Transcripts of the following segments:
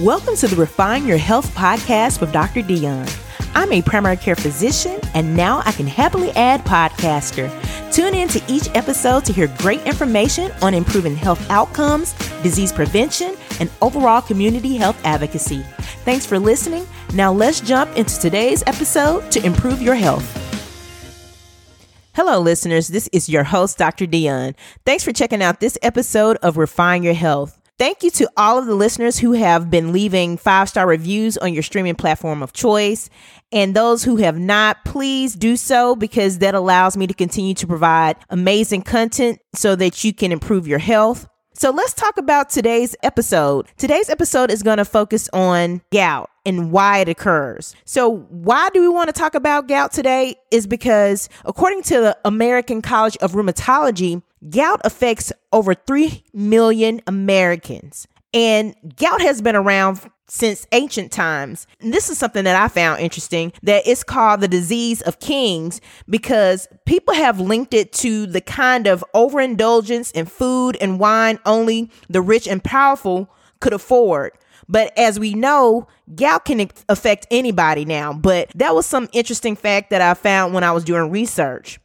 Welcome to the Refine Your Health podcast with Dr. Dion. I'm a primary care physician, and now I can happily add podcaster. Tune in to each episode to hear great information on improving health outcomes, disease prevention, and overall community health advocacy. Thanks for listening. Now let's jump into today's episode to improve your health. Hello, listeners. This is your host, Dr. Dion. Thanks for checking out this episode of Refine Your Health. Thank you to all of the listeners who have been leaving five star reviews on your streaming platform of choice. And those who have not, please do so because that allows me to continue to provide amazing content so that you can improve your health. So let's talk about today's episode. Today's episode is going to focus on gout and why it occurs. So, why do we want to talk about gout today? Is because according to the American College of Rheumatology, gout affects over 3 million Americans. And gout has been around since ancient times. And this is something that I found interesting that it's called the disease of kings because people have linked it to the kind of overindulgence in food and wine only the rich and powerful could afford. But as we know, gout can affect anybody now. But that was some interesting fact that I found when I was doing research.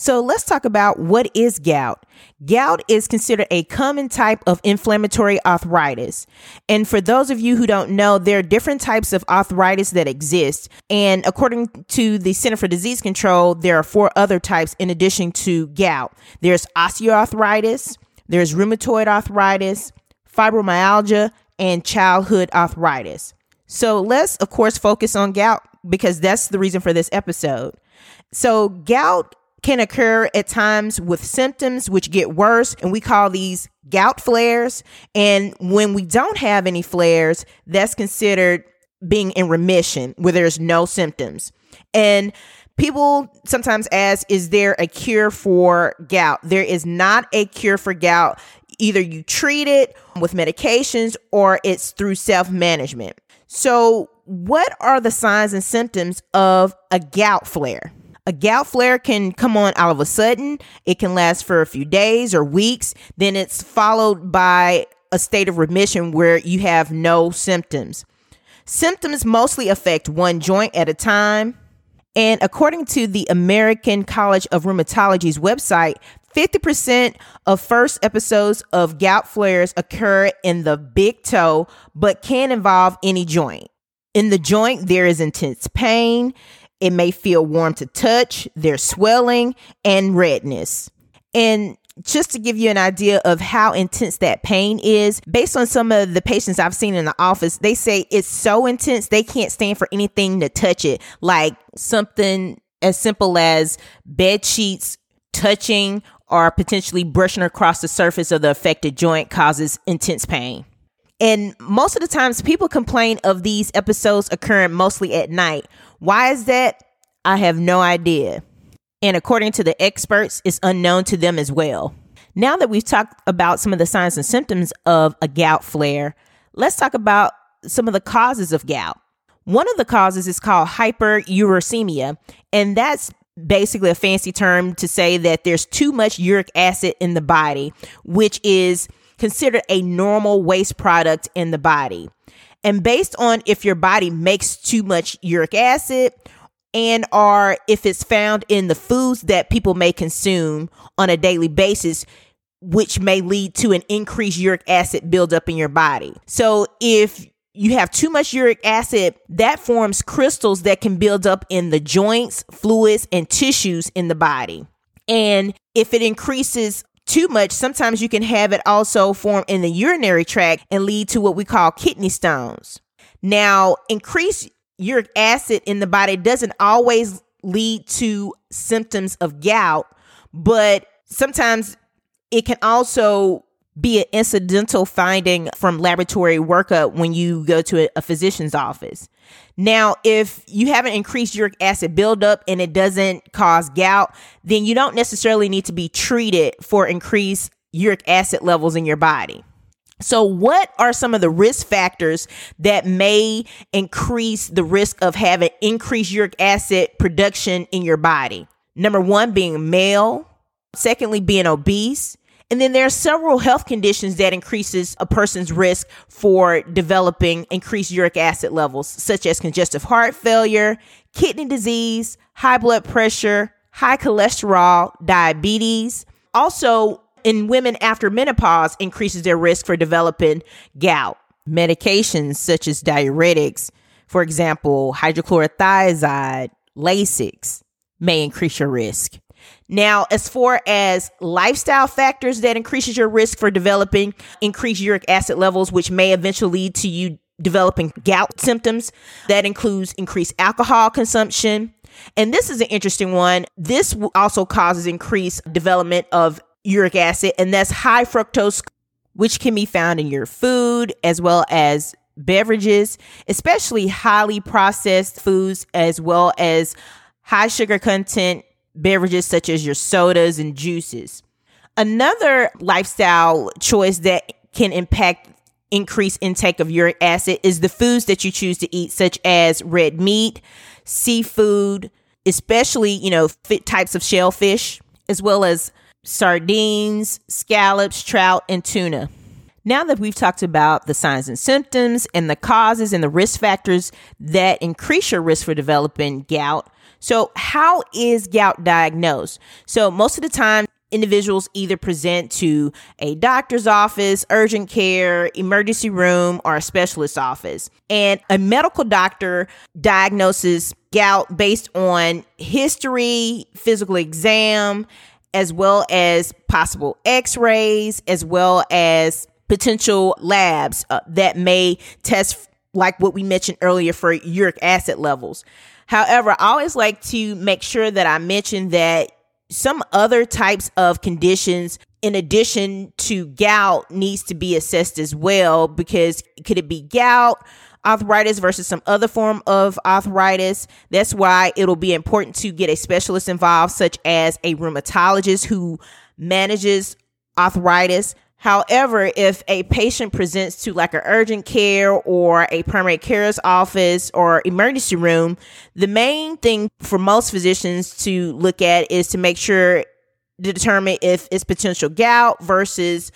So let's talk about what is gout. Gout is considered a common type of inflammatory arthritis. And for those of you who don't know, there are different types of arthritis that exist. And according to the Center for Disease Control, there are four other types in addition to gout. There's osteoarthritis, there's rheumatoid arthritis, fibromyalgia, and childhood arthritis. So let's, of course, focus on gout because that's the reason for this episode. So, gout can occur at times with symptoms which get worse, and we call these gout flares. And when we don't have any flares, that's considered being in remission where there's no symptoms. And people sometimes ask, is there a cure for gout? There is not a cure for gout either you treat it with medications or it's through self management. So, what are the signs and symptoms of a gout flare? A gout flare can come on all of a sudden. It can last for a few days or weeks. Then it's followed by a state of remission where you have no symptoms. Symptoms mostly affect one joint at a time. And according to the American College of Rheumatology's website, 50% of first episodes of gout flares occur in the big toe, but can involve any joint. In the joint, there is intense pain. It may feel warm to touch, there's swelling and redness. And just to give you an idea of how intense that pain is, based on some of the patients I've seen in the office, they say it's so intense they can't stand for anything to touch it, like something as simple as bed sheets touching or potentially brushing across the surface of the affected joint causes intense pain. And most of the times, people complain of these episodes occurring mostly at night. Why is that? I have no idea. And according to the experts, it's unknown to them as well. Now that we've talked about some of the signs and symptoms of a gout flare, let's talk about some of the causes of gout. One of the causes is called hyperuricemia, and that's basically a fancy term to say that there's too much uric acid in the body, which is considered a normal waste product in the body. And based on if your body makes too much uric acid and or if it's found in the foods that people may consume on a daily basis, which may lead to an increased uric acid buildup in your body. So if you have too much uric acid, that forms crystals that can build up in the joints, fluids, and tissues in the body. And if it increases too much, sometimes you can have it also form in the urinary tract and lead to what we call kidney stones. Now, increased uric acid in the body doesn't always lead to symptoms of gout, but sometimes it can also be an incidental finding from laboratory workup when you go to a, a, physician's office. Now, if you haven't increased uric acid buildup and it doesn't cause gout, then you don't necessarily need to be treated for increased uric acid levels in your body. So, what are some of the risk factors that may increase the risk of having increased uric acid production in your body? Number one, being male. Secondly, being obese And then there are several health conditions that increases a person's risk for developing increased uric acid levels, such as congestive heart failure, kidney disease, high blood pressure, high cholesterol, diabetes. Also, in women after menopause increases their risk for developing gout. Medications such as diuretics, for example, hydrochlorothiazide, Lasix, may increase your risk. Now, as far as lifestyle factors that increases your risk for developing increased uric acid levels, which may eventually lead to you developing gout symptoms, that includes increased alcohol consumption. And this is an interesting one. This also causes increased development of uric acid, and that's high fructose, which can be found in your food as well as beverages, especially highly processed foods, as well as high sugar content beverages such as your sodas and juices. Another lifestyle choice that can impact increased intake of uric acid is the foods that you choose to eat, such as red meat, seafood, especially, you know, fit types of shellfish, as well as sardines, scallops, trout, and tuna. Now that we've talked about the signs and symptoms and the causes and the risk factors that increase your risk for developing gout, so, how is gout diagnosed? So, most of the time, individuals either present to a doctor's office, urgent care, emergency room, or a specialist office. And a medical doctor diagnoses gout based on history, physical exam, as well as possible x rays, as well as potential labs uh, that may test, like what we mentioned earlier, for uric acid levels. However, I always like to make sure that I mention that some other types of conditions in addition to gout needs to be assessed as well because could it be gout arthritis versus some other form of arthritis? That's why it'll be important to get a specialist involved such as a rheumatologist who manages arthritis However, if a patient presents to like an urgent care or a primary care's office or emergency room, the main thing for most physicians to look at is to make sure to determine if it's potential gout versus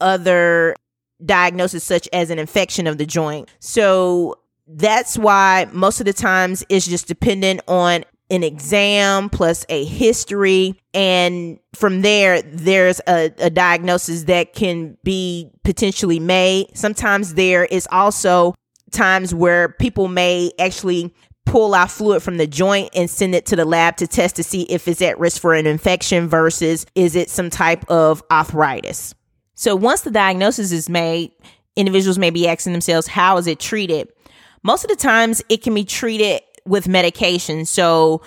other diagnosis such as an infection of the joint. So that's why most of the times it's just dependent on an exam plus a history. And from there, there's a, a, diagnosis that can be potentially made. Sometimes there is also times where people may actually pull out fluid from the joint and send it to the lab to test to see if it's at risk for an infection versus is it some type of arthritis. So once the diagnosis is made, individuals may be asking themselves, how is it treated? Most of the times it can be treated with medication. So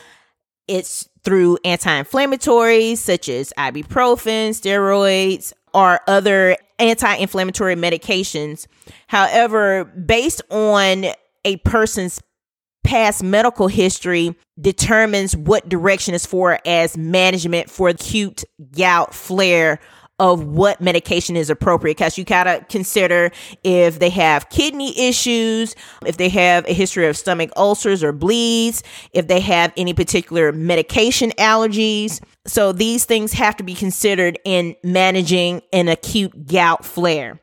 it's through anti-inflammatories such as ibuprofen, steroids, or other anti-inflammatory medications. However, based on a person's past medical history determines what direction is for as management for acute gout flare of what medication is appropriate because you gotta consider if they have kidney issues, if they have a history of stomach ulcers or bleeds, if they have any particular medication allergies. So these things have to be considered in managing an acute gout flare.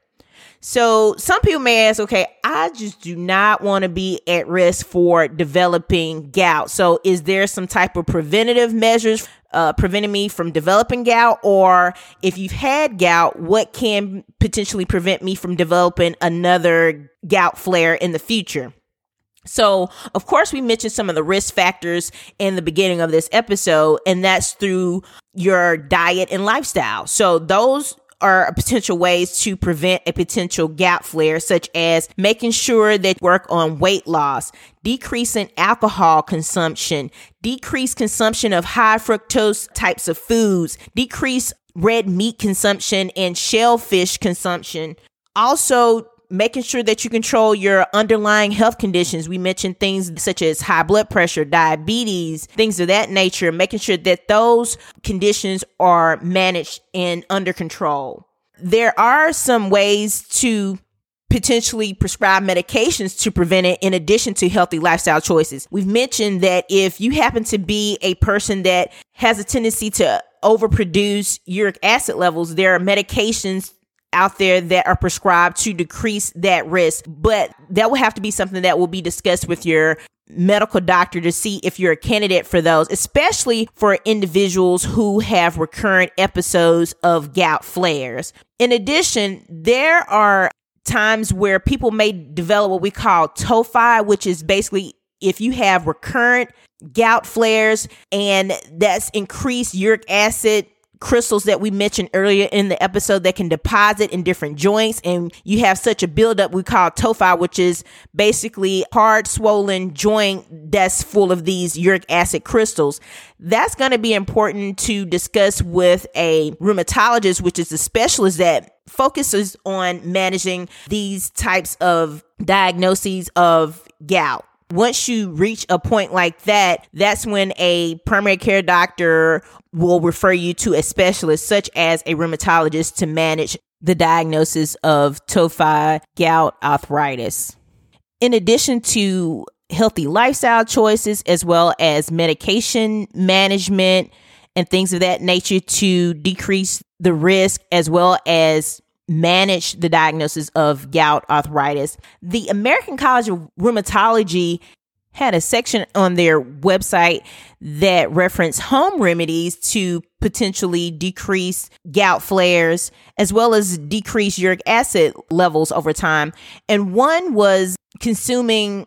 So some people may ask, okay, I just do not want to be at risk for developing gout. So is there some type of preventative measures uh, preventing me from developing gout, or if you've had gout, what can potentially prevent me from developing another gout flare in the future? So, of course, we mentioned some of the risk factors in the beginning of this episode, and that's through your diet and lifestyle. So, those are potential ways to prevent a potential gout flare, such as making sure that work on weight loss, decreasing alcohol consumption, decrease consumption of high fructose types of foods, decrease red meat consumption and shellfish consumption. Also, making sure that you control your underlying health conditions. We mentioned things such as high blood pressure, diabetes, things of that nature, making sure that those conditions are managed and under control. There are some ways to potentially prescribe medications to prevent it in addition to healthy lifestyle choices. We've mentioned that if you happen to be a person that has a tendency to overproduce uric acid levels, there are medications out there that are prescribed to decrease that risk. But that will have to be something that will be discussed with your medical doctor to see if you're a candidate for those, especially for individuals who have recurrent episodes of gout flares. In addition, there are times where people may develop what we call tophi, which is basically if you have recurrent gout flares and that's increased uric acid crystals that we mentioned earlier in the episode that can deposit in different joints and you have such a buildup we call tophi which is basically hard swollen joint that's full of these uric acid crystals. That's going to be important to discuss with a rheumatologist which is a specialist that focuses on managing these types of diagnoses of gout once you reach a point like that, that's when a primary care doctor will refer you to a specialist, such as a rheumatologist, to manage the diagnosis of tophi gout arthritis. In addition to healthy lifestyle choices, as well as medication management and things of that nature to decrease the risk, as well as manage the diagnosis of gout arthritis. The American College of Rheumatology had a section on their website that referenced home remedies to potentially decrease gout flares as well as decrease uric acid levels over time. And one was consuming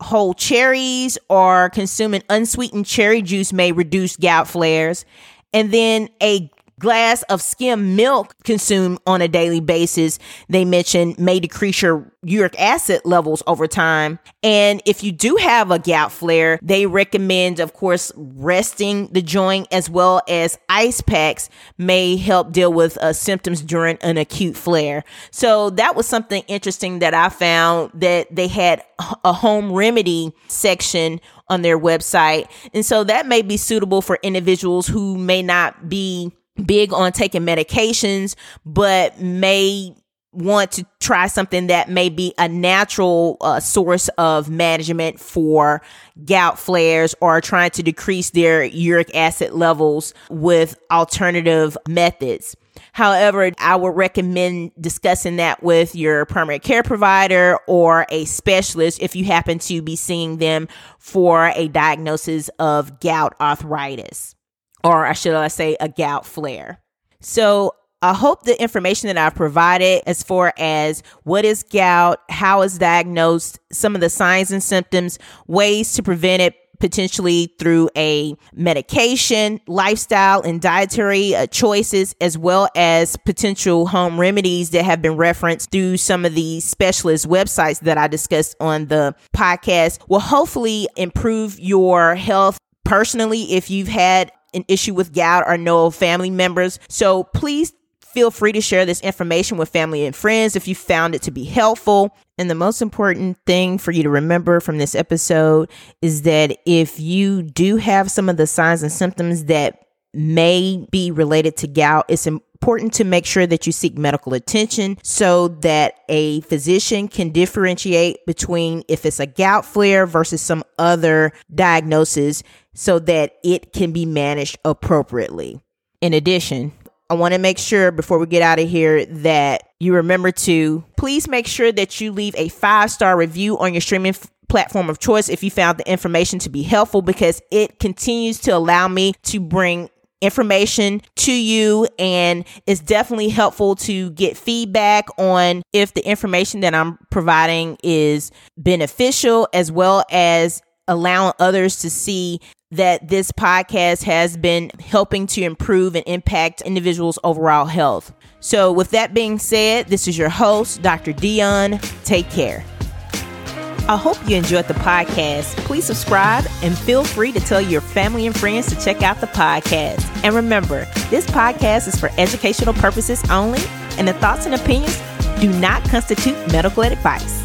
whole cherries or consuming unsweetened cherry juice may reduce gout flares. And then a glass of skim milk consumed on a daily basis, they mentioned may decrease your uric acid levels over time. And if you do have a gout flare, they recommend, of course, resting the joint as well as ice packs may help deal with uh, symptoms during an acute flare. So that was something interesting that I found that they had a home remedy section on their website. And so that may be suitable for individuals who may not be big on taking medications, but may want to try something that may be a natural uh, source of management for gout flares or trying to decrease their uric acid levels with alternative methods. However, I would recommend discussing that with your primary care provider or a specialist if you happen to be seeing them for a diagnosis of gout arthritis or I should I say a gout flare. So I hope the information that I've provided as far as what is gout, how it's diagnosed, some of the signs and symptoms, ways to prevent it potentially through a medication, lifestyle, and dietary uh, choices, as well as potential home remedies that have been referenced through some of the specialist websites that I discussed on the podcast will hopefully improve your health personally if you've had an issue with gout or know family members. So please feel free to share this information with family and friends if you found it to be helpful. And the most important thing for you to remember from this episode is that if you do have some of the signs and symptoms that may be related to gout, it's important to make sure that you seek medical attention so that a physician can differentiate between if it's a gout flare versus some other diagnosis so that it can be managed appropriately. In addition, I want to make sure before we get out of here that you remember to please make sure that you leave a five star review on your streaming f- platform of choice if you found the information to be helpful because it continues to allow me to bring information to you and it's definitely helpful to get feedback on if the information that I'm providing is beneficial as well as allowing others to see that this podcast has been helping to improve and impact individuals' overall health. So, with that being said, this is your host, Dr. Dion. Take care. I hope you enjoyed the podcast. Please subscribe and feel free to tell your family and friends to check out the podcast. And remember, this podcast is for educational purposes only, and the thoughts and opinions do not constitute medical advice.